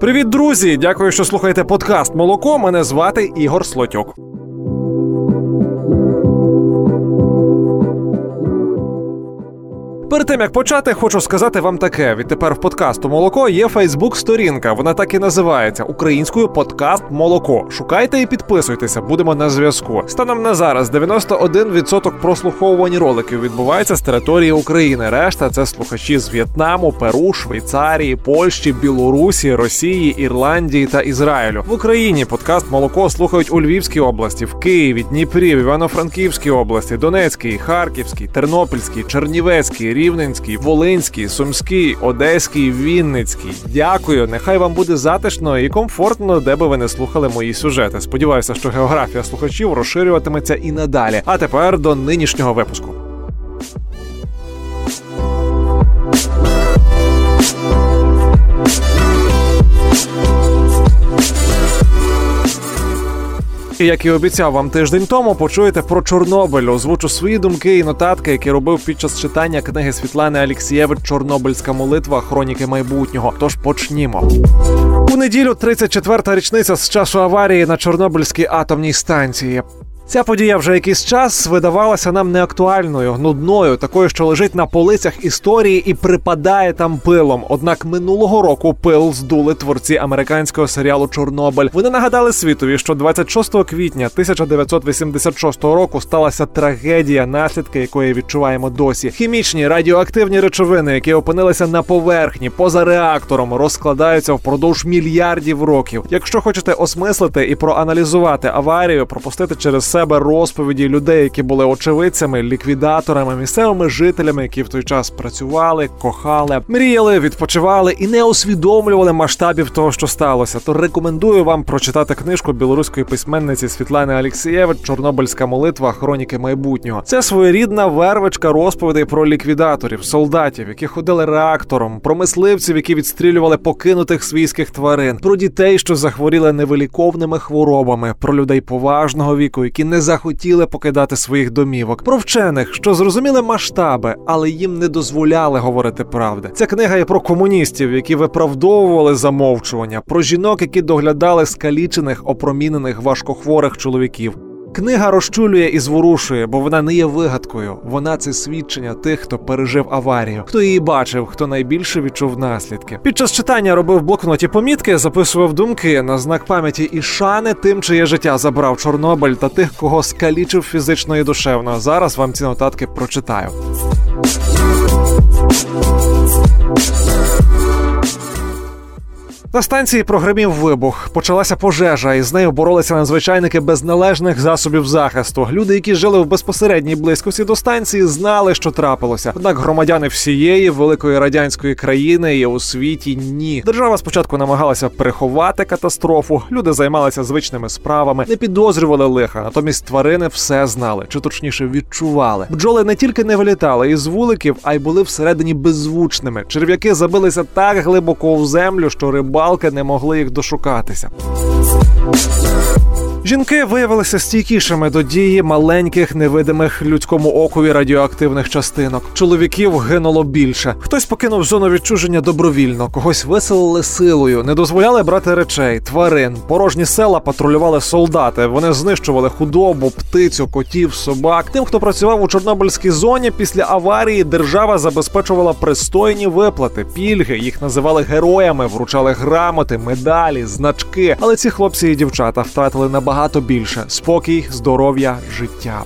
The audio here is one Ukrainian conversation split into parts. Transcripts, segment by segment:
Привіт, друзі! Дякую, що слухаєте подкаст Молоко. Мене звати Ігор Слотюк. Перед тим як почати, хочу сказати вам таке: відтепер в подкасту Молоко є Фейсбук-сторінка. Вона так і називається українською подкаст Молоко. Шукайте і підписуйтеся, будемо на зв'язку. Станом на зараз 91% прослуховувані роликів відбувається з території України. Решта це слухачі з В'єтнаму, Перу, Швейцарії, Польщі, Білорусі, Росії, Ірландії та Ізраїлю. В Україні подкаст Молоко слухають у Львівській області, в Києві, Дніпрі, в Івано-Франківській області, Донецькій, Харківській, Тернопільській, Чернівецькій. Рівненський, Волинський, Сумський, Одеський, Вінницький. Дякую. Нехай вам буде затишно і комфортно, де би ви не слухали мої сюжети. Сподіваюся, що географія слухачів розширюватиметься і надалі. А тепер до нинішнього випуску. Як і обіцяв вам тиждень тому, почуєте про Чорнобиль. Озвучу свої думки і нотатки, які робив під час читання книги Світлани Алєксєєвич Чорнобильська молитва хроніки майбутнього. Тож почнімо. У неділю 34-та річниця з часу аварії на Чорнобильській атомній станції. Ця подія вже якийсь час видавалася нам неактуальною, нудною, такою, що лежить на полицях історії і припадає там пилом. Однак минулого року пил здули творці американського серіалу Чорнобиль. Вони нагадали світові, що 26 квітня 1986 року сталася трагедія, наслідки якої відчуваємо досі. Хімічні радіоактивні речовини, які опинилися на поверхні поза реактором, розкладаються впродовж мільярдів років. Якщо хочете осмислити і проаналізувати аварію, пропустити через себе розповіді людей, які були очевидцями, ліквідаторами, місцевими жителями, які в той час працювали, кохали, мріяли, відпочивали і не усвідомлювали масштабів того, що сталося. То рекомендую вам прочитати книжку білоруської письменниці Світлани Алєксєєвич Чорнобильська молитва хроніки майбутнього. Це своєрідна вервичка розповідей про ліквідаторів, солдатів, які ходили реактором, про мисливців, які відстрілювали покинутих свійських тварин, про дітей, що захворіли невиліковними хворобами, про людей поважного віку, які не захотіли покидати своїх домівок, про вчених, що зрозуміли масштаби, але їм не дозволяли говорити правди. Ця книга є про комуністів, які виправдовували замовчування, про жінок, які доглядали скалічених, опромінених важкохворих чоловіків. Книга розчулює і зворушує, бо вона не є вигадкою. Вона це свідчення тих, хто пережив аварію, хто її бачив, хто найбільше відчув наслідки. Під час читання робив в блокноті помітки, записував думки на знак пам'яті і шани тим, чиє життя забрав Чорнобиль та тих, кого скалічив фізично і душевно. Зараз вам ці нотатки прочитаю. На станції прогремів вибух. Почалася пожежа, і з нею боролися надзвичайники без належних засобів захисту. Люди, які жили в безпосередній близькості до станції, знали, що трапилося. Однак громадяни всієї великої радянської країни і у світі ні. Держава спочатку намагалася приховати катастрофу. Люди займалися звичними справами, не підозрювали лиха. Натомість тварини все знали, чи точніше відчували. Бджоли не тільки не вилітали із вуликів, а й були всередині беззвучними. Черв'яки забилися так глибоко в землю, що риба рибалки не могли їх дошукатися. Жінки виявилися стійкішими до дії маленьких невидимих людському окові радіоактивних частинок. Чоловіків гинуло більше. Хтось покинув зону відчуження добровільно, когось виселили силою, не дозволяли брати речей, тварин. Порожні села патрулювали солдати. Вони знищували худобу, птицю, котів, собак. Тим, хто працював у Чорнобильській зоні, після аварії держава забезпечувала пристойні виплати, пільги. Їх називали героями, вручали грамоти, медалі, значки. Але ці хлопці і дівчата втратили набагато набагато більше спокій, здоров'я, життя.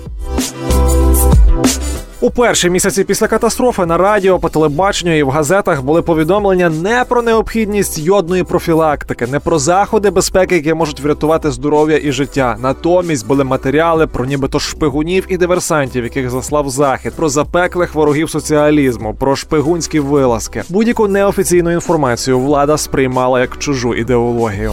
У перші місяці після катастрофи на радіо, по телебаченню і в газетах були повідомлення не про необхідність йодної профілактики, не про заходи безпеки, які можуть врятувати здоров'я і життя. Натомість були матеріали про нібито шпигунів і диверсантів, яких заслав захід, про запеклих ворогів соціалізму, про шпигунські вилазки. Будь-яку неофіційну інформацію влада сприймала як чужу ідеологію.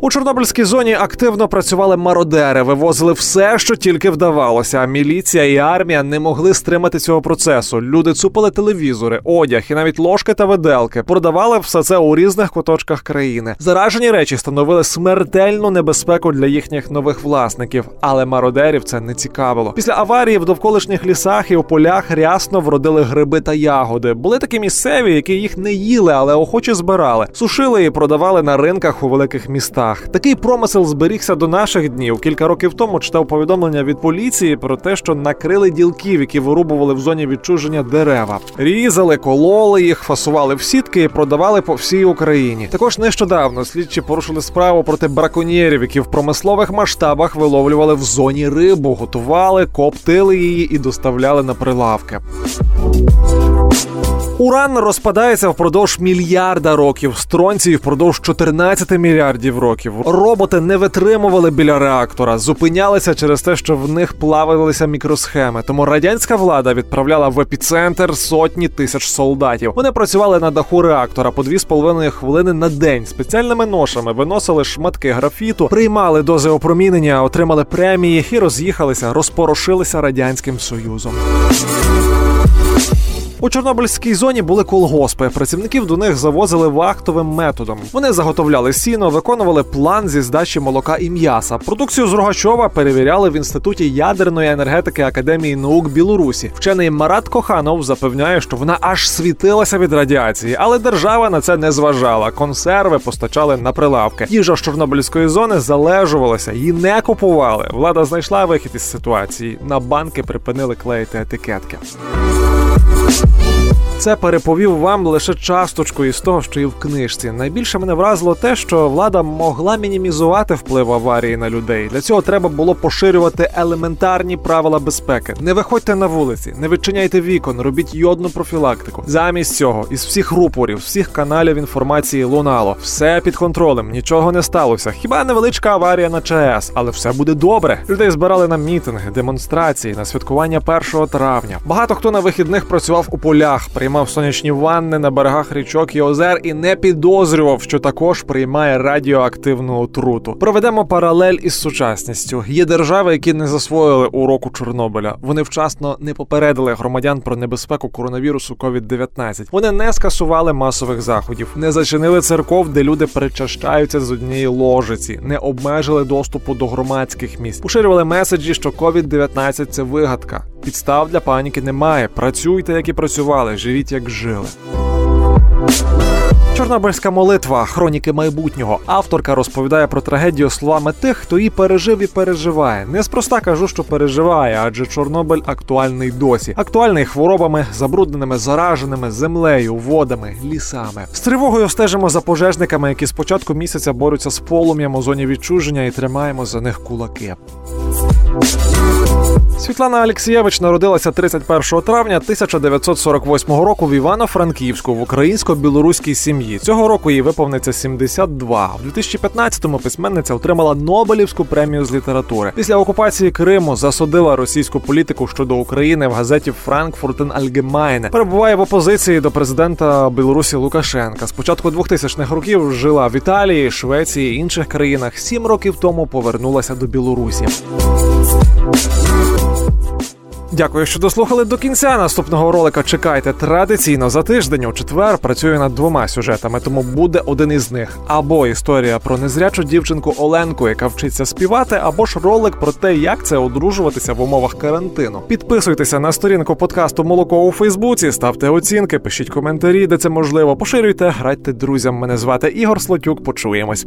У Чорнобильській зоні активно працювали мародери, вивозили все, що тільки вдавалося. Міліція і армія не могли стримати цього процесу. Люди цупили телевізори, одяг і навіть ложки та виделки. Продавали все це у різних куточках країни. Заражені речі становили смертельну небезпеку для їхніх нових власників, але мародерів це не цікавило. Після аварії в довколишніх лісах і у полях рясно вродили гриби та ягоди. Були такі місцеві, які їх не їли, але охоче збирали, сушили і продавали на ринках у великих містах лісах. Такий промисел зберігся до наших днів. Кілька років тому читав повідомлення від поліції про те, що накрили ділків, які вирубували в зоні відчуження дерева, різали, кололи їх, фасували в сітки і продавали по всій Україні. Також нещодавно слідчі порушили справу проти браконьєрів, які в промислових масштабах виловлювали в зоні рибу, готували, коптили її і доставляли на прилавки. Уран розпадається впродовж мільярда років, стронцій впродовж 14 мільярдів років. Роботи не витримували біля реактора, зупинялися через те, що в них плавилися мікросхеми. Тому радянська влада відправляла в епіцентр сотні тисяч солдатів. Вони працювали на даху реактора по 2,5 хвилини на день. Спеціальними ношами виносили шматки графіту, приймали дози опромінення, отримали премії і роз'їхалися, розпорошилися радянським союзом. У Чорнобильській зоні були колгоспи. Працівників до них завозили вахтовим методом. Вони заготовляли сіно, виконували план зі здачі молока і м'яса. Продукцію з Рогачова перевіряли в інституті ядерної енергетики Академії наук Білорусі. Вчений Марат Коханов запевняє, що вона аж світилася від радіації, але держава на це не зважала. Консерви постачали на прилавки. Їжа з Чорнобильської зони залежувалася, її не купували. Влада знайшла вихід із ситуації. На банки припинили клеїти етикетки. Це переповів вам лише часточку із того, що і в книжці. Найбільше мене вразило те, що влада могла мінімізувати вплив аварії на людей. Для цього треба було поширювати елементарні правила безпеки. Не виходьте на вулиці, не відчиняйте вікон, робіть йодну профілактику. Замість цього із всіх рупорів, всіх каналів інформації лунало. Все під контролем, нічого не сталося. Хіба невеличка аварія на ЧАЕС, але все буде добре. Людей збирали на мітинги, демонстрації, на святкування 1 травня. Багато хто на вихідних працював у полях приймав сонячні ванни на берегах річок і озер і не підозрював, що також приймає радіоактивну отруту. Проведемо паралель із сучасністю. Є держави, які не засвоїли уроку Чорнобиля. Вони вчасно не попередили громадян про небезпеку коронавірусу COVID-19. Вони не скасували масових заходів, не зачинили церков, де люди причащаються з однієї ложиці, не обмежили доступу до громадських місць, поширювали меседжі, що COVID-19 – це вигадка. Підстав для паніки немає. Працюйте, як і працювали, живіть як жили. Чорнобильська молитва хроніки майбутнього. Авторка розповідає про трагедію словами тих, хто її пережив і переживає. Неспроста кажу, що переживає, адже Чорнобиль актуальний досі, актуальний хворобами, забрудненими, зараженими землею, водами, лісами. З тривогою стежимо за пожежниками, які з початку місяця борються з полум'ям у зоні відчуження і тримаємо за них кулаки. Світлана Алексієвич народилася 31 травня 1948 року в Івано-Франківську в українсько-білоруській сім'ї. Цього року їй виповниться 72. У 2015-му письменниця отримала Нобелівську премію з літератури. Після окупації Криму засудила російську політику щодо України в газеті Франкфуртен Альгемайне. Перебуває в опозиції до президента Білорусі Лукашенка. З початку 2000-х років жила в Італії, Швеції і інших країнах. Сім років тому повернулася до Білорусі. Дякую, що дослухали до кінця. Наступного ролика чекайте традиційно за тиждень у четвер. Працюю над двома сюжетами, тому буде один із них: або історія про незрячу дівчинку Оленку, яка вчиться співати, або ж ролик про те, як це одружуватися в умовах карантину. Підписуйтеся на сторінку подкасту Молоко у Фейсбуці, ставте оцінки, пишіть коментарі, де це можливо. Поширюйте, грайте друзям. Мене звати Ігор Слотюк. Почуємось.